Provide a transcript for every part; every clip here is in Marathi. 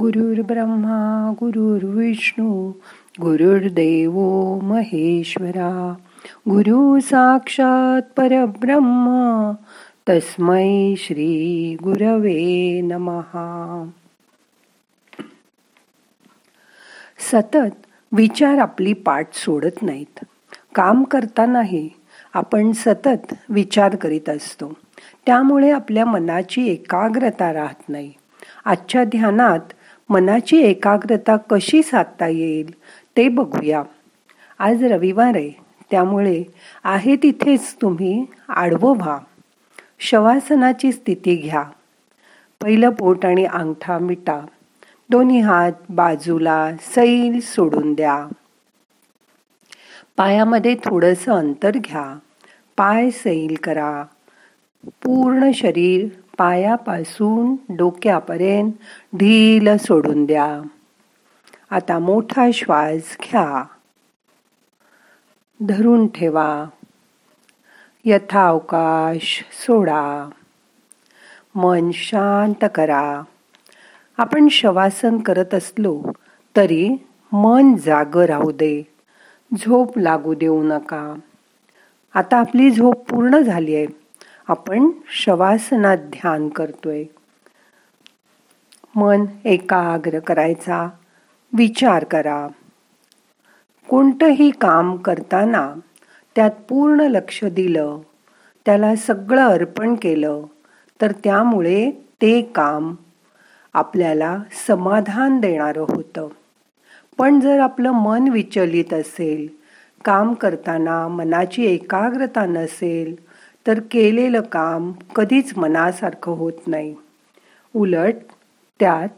गुरुर्ब्रह्मा गुरुर्विष्णू गुरुर्देव महेश्वरा. गुरु साक्षात परब्रह्म तस्मै श्री गुरवे नमहा सतत विचार आपली पाठ सोडत नाहीत. काम करतानाही आपण सतत विचार करीत असतो. त्यामुळे आपल्या मनाची एकाग्रता राहत नाही. आजच्या ध्यानात मनाची एकाग्रता कशी साधता येईल ते बघूया. आज रविवार आहे त्यामुळे आहे तिथेच तुम्ही आडवं व्हा. शवासनाची स्थिती घ्या. पहिलं पोट आणि अंगठा मिटा. दोन्ही हात बाजूला सैल सोडून द्या. पायामध्ये थोडंसं अंतर घ्या. पाय सैल करा. पूर्ण शरीर पायापासून डोक्यापर्यंत ढील सोडून द्या. आता मोठा श्वास घ्या. धरून ठेवा. यथावकाश सोडा. मन शांत करा. आपण शवासन करत असलो तरी मन जाग राहू दे. झोप लागू देऊ नका. आता आपली झोप पूर्ण झाली आहे. आपण शवासनात ध्यान करतोय. मन एकाग्र करायचा विचार करा. कोणतंही काम करताना त्यात पूर्ण लक्ष दिलं त्याला सगळं अर्पण केलं तर त्यामुळे ते काम आपल्याला समाधान देणारं होतं. पण जर आपलं मन विचलित असेल काम करताना मनाची एकाग्रता नसेल तर केलेलं काम कधीच मनासारखं होत नाही. उलट त्यात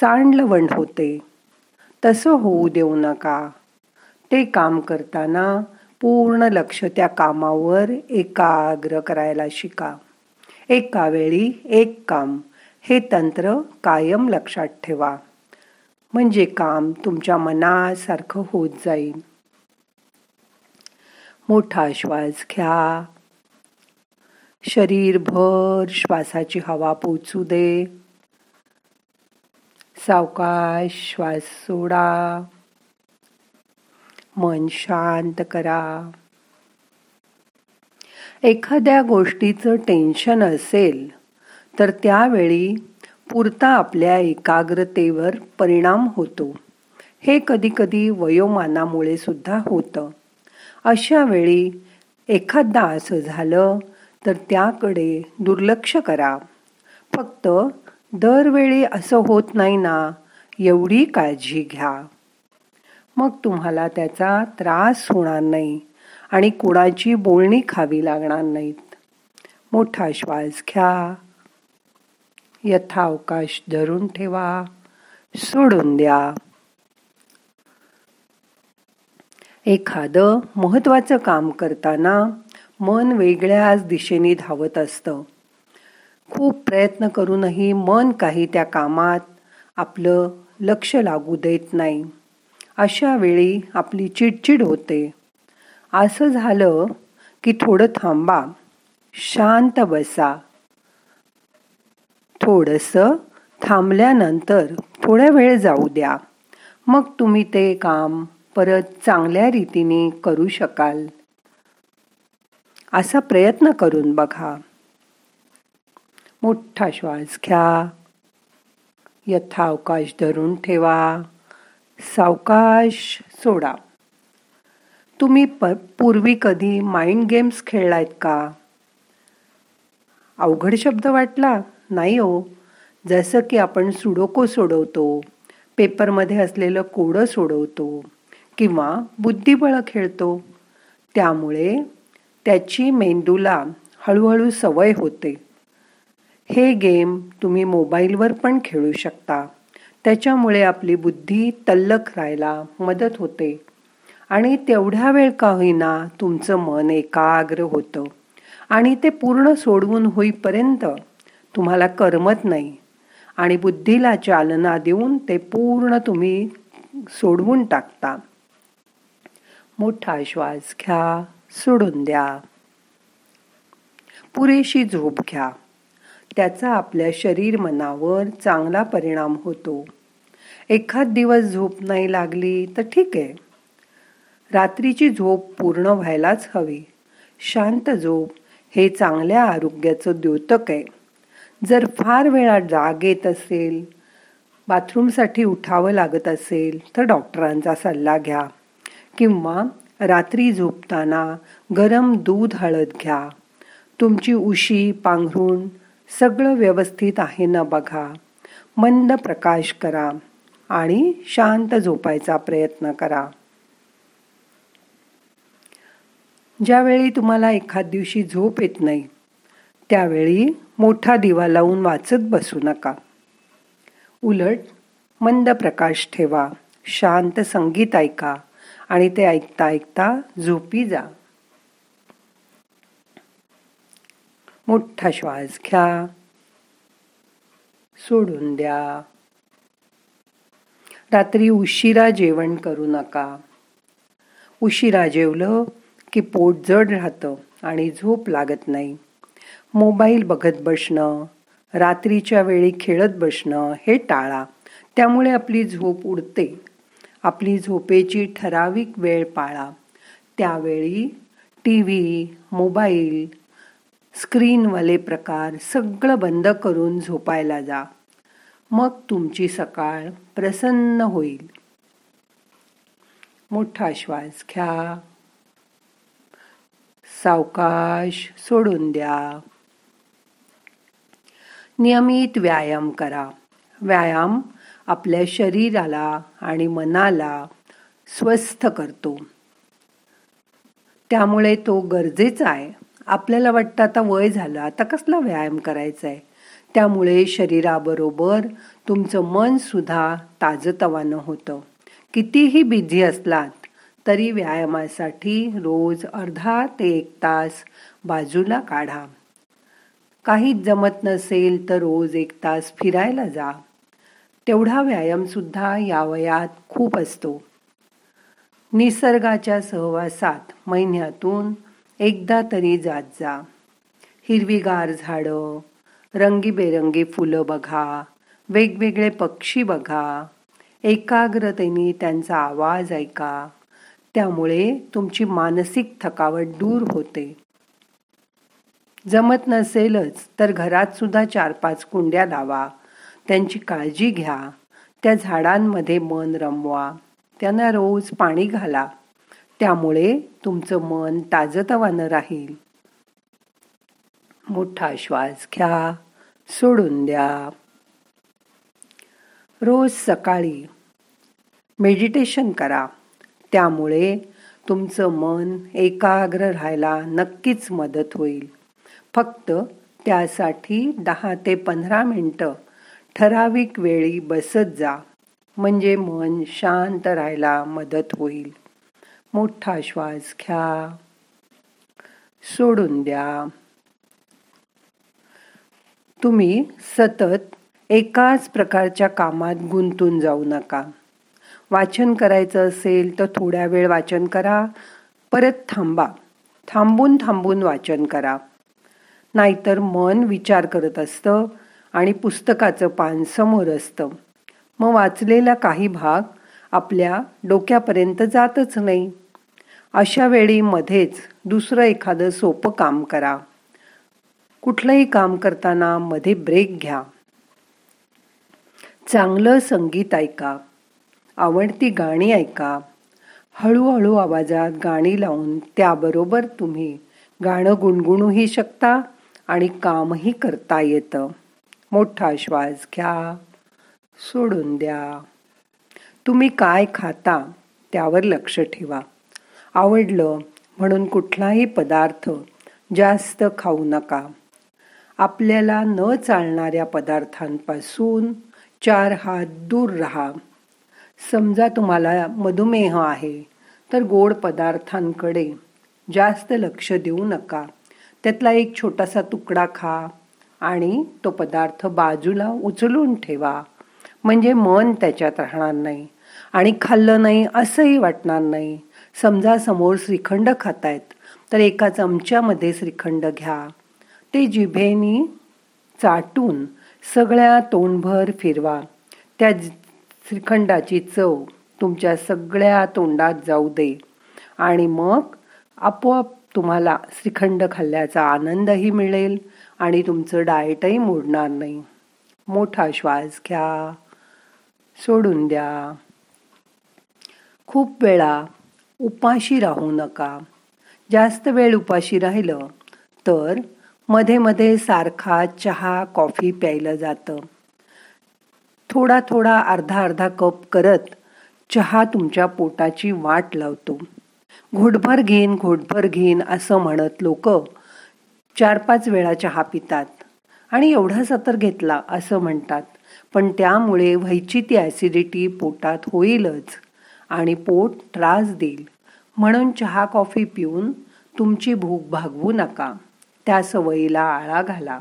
सांडलवण होते. तसं होऊ देऊ नका. ते काम करताना पूर्ण लक्ष त्या कामावर एकाग्र करायला शिका. एका वेळी एक काम हे तंत्र कायम लक्षात ठेवा. म्हणजे काम तुमच्या मनासारखं होत जाईल. मोठा श्वास घ्या. शरीरभर श्वासाची हवा पोचू दे. सावकाश श्वास सोडा. मन शांत करा. एखाद्या गोष्टीचं टेन्शन असेल तर त्यावेळी पुरता आपल्या एकाग्रतेवर परिणाम होतो. हे कधीकधी वयोमानामुळे सुद्धा होतं. अशा वेळी एखादा असं झालं तर त्याकडे दुर्लक्ष करा. फक्त दरवेळी असं होत नाही ना एवढी काळजी घ्या. मग तुम्हाला त्याचा त्रास होणार नाही आणि कुणाची बोलणी खावी लागणार नाहीत. मोठा श्वास घ्या. यथावकाश धरून ठेवा. सोडून द्या. एखादं महत्वाचं काम करताना मन वेगळ्याच दिशेने धावत असतं. खूप प्रयत्न करूनही मन काही त्या कामात आपलं लक्ष लागू देत नाही. अशा वेळी आपली चिडचिड होते. असं झालं की थोडं थांबा. शांत बसा. थोडंसं थांबल्यानंतर थोड्या वेळ जाऊ द्या. मग तुम्ही ते काम परत चांगल्या रीतीने करू शकाल. असा प्रयत्न करून बघा. मोठा श्वास घ्या. यथावकाश धरून ठेवा. सावकाश सोडा. तुम्ही पूर्वी कधी माइंड गेम्स खेळलायत का? अवघड शब्द वाटला? नाही हो. जसं की आपण सुडोको सोडवतो पेपरमध्ये असलेलं कोडं सोडवतो किंवा बुद्धिबळ खेळतो. त्यामुळे त्याची मेंदूला हळूहळू सवय होते. हे गेम तुम्ही मोबाईलवर पण खेळू शकता. त्याच्यामुळे आपली बुद्धी तल्लख राहायला मदत होते. आणि तेवढ्या वेळ का होईना तुमचं मन एकाग्र होतं. आणि ते पूर्ण सोडवून होईपर्यंत तुम्हाला करमत नाही. आणि बुद्धीला चालना देऊन ते पूर्ण तुम्ही सोडवून टाकता. मोठा श्वास घ्या. सोडून द्या. पुरेशी झोप घ्या. त्याचा आपल्या शरीर मनावर चांगला परिणाम होतो. एखाद दिवस झोप नाही लागली तर ठीक आहे. रात्रीची झोप पूर्ण व्हायलाच हवी. शांत झोप हे चांगल्या आरोग्याचं द्योतक आहे. जर फार वेळा जाग येत असेल बाथरूमसाठी उठावं लागत असेल तर डॉक्टरांचा सल्ला घ्या. किंवा रात्री झोपताना गरम दूध हळद घ्या. तुमची उशी पांघरून सगळं व्यवस्थित आहे ना बघा. मंद प्रकाश करा आणि शांत झोपायचा प्रयत्न करा. ज्यावेळी तुम्हाला एखाद दिवशी झोप येत नाही त्यावेळी मोठा दिवा लावून वाचत बसू नका. उलट मंद प्रकाश ठेवा. शांत संगीत ऐका. आणि ते ऐकता ऐकता झोपी जा. मोठा श्वास घ्या. सोडून द्या. रात्री उशिरा जेवण करू नका. उशिरा जेवलं की पोट जड राहतं आणि झोप लागत नाही. मोबाईल बघत बसणं रात्रीच्या वेळी खेळत बसणं हे टाळा. त्यामुळे आपली झोप उडते. आपली झोपेची ठराविक वेळ पाळा. त्यावेळी टी व्ही मोबाईल स्क्रीनवाले प्रकार सगळं बंद करून झोपायला जा. मग तुमची सकाळ प्रसन्न होईल. मोठा श्वास घ्या. सावकाश सोडून द्या. नियमित व्यायाम करा. व्यायाम आपल्या शरीराला आणि मनाला स्वस्थ करतो. त्यामुळे तो गरजेचा आहे. आपल्याला वाटतं आता वय झालं आता कसला व्यायाम करायचा आहे त्यामुळे शरीराबरोबर तुमचं मनसुद्धा ताजतवानं होतं. कितीही बिझी असलात तरी व्यायामासाठी रोज अर्धा ते एक तास बाजूला काढा. काहीच जमत नसेल तर रोज एक तास फिरायला जा. तेवढा व्यायाम सुद्धा या वयात खूप असतो. निसर्गाच्या सहवासात महिन्यातून एकदा तरी जात जा. हिरवीगार झाडं रंगीबेरंगी फुलं बघा वेगवेगळे पक्षी बघा एकाग्रतेने त्यांचा आवाज ऐका. त्यामुळे तुमची मानसिक थकावट दूर होते. जमत नसेलच तर घरात सुद्धा चार पाच कुंड्या लावा. त्यांची काळजी घ्या. त्या झाडांमध्ये मन रमवा. त्यांना रोज पाणी घाला. त्यामुळे तुमचं मन ताजतवानं राहील. मोठा श्वास घ्या. सोडून द्या. रोज सकाळी मेडिटेशन करा. त्यामुळे तुमचं मन एकाग्र राहायला नक्कीच मदत होईल. फक्त त्यासाठी दहा ते पंधरा मिनटं ठराविक वेळी बसत जा म्हणजे मन शांत राहायला मदत होईल. मोठा श्वास घ्या. सोडून द्या. तुम्ही सतत एकाच प्रकारच्या कामात गुंतून जाऊ नका. वाचन करायचं असेल तर थोड्या वेळ वाचन करा. परत थांबा. थांबून थांबून वाचन करा. नाहीतर मन विचार करत असतं आणि पुस्तकाचं पान समोर असतं. मग वाचलेला काही भाग आपल्या डोक्यापर्यंत जातच नाही. अशा वेळी मध्येच दुसरं एखादं सोपं काम करा. कुठलंही काम करताना मध्ये ब्रेक घ्या. चांगलं संगीत ऐका. आवडती गाणी ऐका. हळूहळू आवाजात गाणी लावून त्याबरोबर तुम्ही गाणं गुणगुणूही शकता आणि कामही करता येतं. मोठा श्वास घ्या. सोडून द्या. तुम्ही काय खाता त्यावर लक्ष ठेवा. आवडलं म्हणून कुठलाही पदार्थ जास्त खाऊ नका. आपल्याला न चालणाऱ्या पदार्थांपासून चार हात दूर राहा. समजा तुम्हाला मधुमेह आहे तर गोड पदार्थांकडे जास्त लक्ष देऊ नका. त्यातला एक छोटासा तुकडा खा. आणि तो पदार्थ बाजूला उचलून ठेवा. म्हणजे मन त्याच्यात राहणार नाही आणि खाल्लं नाही असंही वाटणार नाही. समजा समोर श्रीखंड खातायत तर एका चमच्यामध्ये श्रीखंड घ्या. ते जिभेनी चाटून सगळ्या तोंडभर फिरवा. त्या श्रीखंडाची चव तुमच्या सगळ्या तोंडात जाऊ दे. आणि मग आपोआप तुम्हाला श्रीखंड खाल्ल्याचा आनंदही मिळेल. आणि तुमचं डाएटही मोडणार नाही. मोठा श्वास घ्या. सोडून द्या. खूप वेळा उपाशी राहू नका. जास्त वेळ उपाशी राहिलं तर मध्ये मध्ये सारखा चहा कॉफी प्यायलं जातं. थोडा थोडा अर्धा अर्धा कप करत चहा तुमच्या पोटाची वाट लावतो. घोटभर घेईन घोटभर घेईन असं म्हणत लोक चार पाच वेळा चहा पितात आणि एवढासा तर घेतला असं म्हणतात. पण त्यामुळे व्हायची ती ॲसिडिटी पोटात होईलच आणि पोट त्रास देईल. म्हणून चहा कॉफी पिऊन तुमची भूक भागवू नका. त्या सवयीला आळा घाला.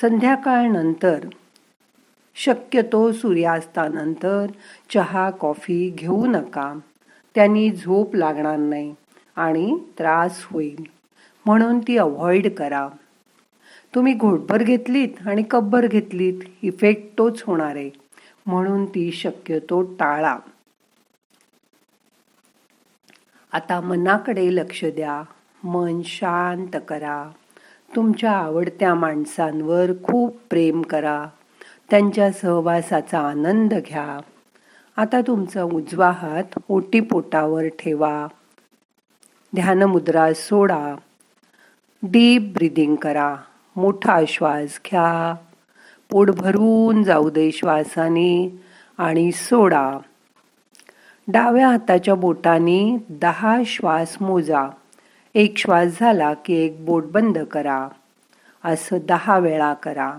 संध्याकाळनंतर शक्यतो सूर्यास्तानंतर चहा कॉफी घेऊ नका. त्यांनी झोप लागणार नाही आणि त्रास होईल. म्हणून ती अवॉइड करा. तुम्ही घोटभर घेतलीत आणि कब्बर घेतलीत इफेक्ट तोच होणार आहे. म्हणून ती शक्यतो टाळा. आता मनाकडे लक्ष द्या. मन शांत करा. तुमच्या आवडत्या माणसांवर खूप प्रेम करा. त्यांच्या सहवासाचा आनंद घ्या. आता तुमचा उजवा हात ओटीपोटावर ठेवा. ध्यानमुद्रा सोडा. डीप ब्रिदिंग करा. मोठा श्वास घ्या. पोट भरून जाऊ दे श्वासाने आणि सोडा. डाव्या हाताच्या बोटाने दहा श्वास मोजा. एक श्वास झाला की एक बोट बंद करा. असं दहा वेळा करा.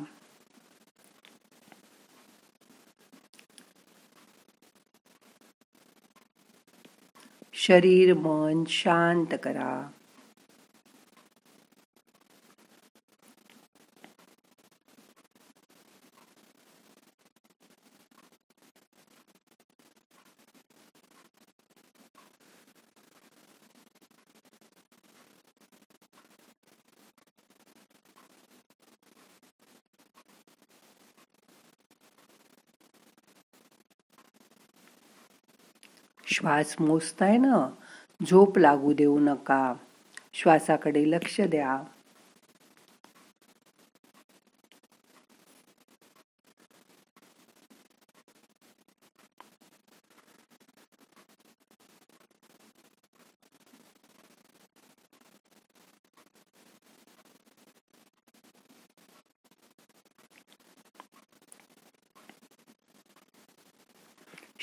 शरीर मन शांत करा. श्वास मोजताय ना? झोप लागू देऊ नका. श्वासाकडे लक्ष द्या.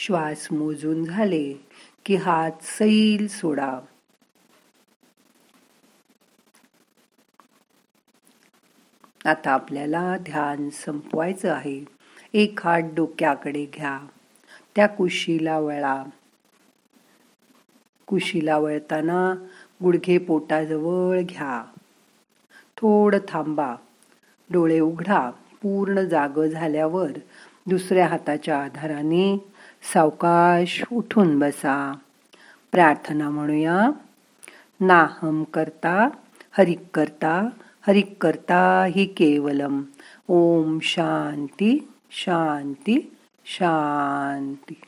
श्वास मोजून झाले की हात सैल सोडा. आता आपल्याला ध्यान संपवायचं आहे. एक हात डोक्याकडे घ्या. त्या कुशीला वळा. कुशीला वळताना गुडघे पोटाजवळ घ्या. थोडं थांबा. डोळे उघडा. पूर्ण जाग झाल्यावर दुसऱ्या हाताच्या आधाराने सावकाश उठून बसा. प्रार्थना म्हणूया. नाहम करता हरिक करता हरिक करता हि केवलम. ओम शांती शांती शांती.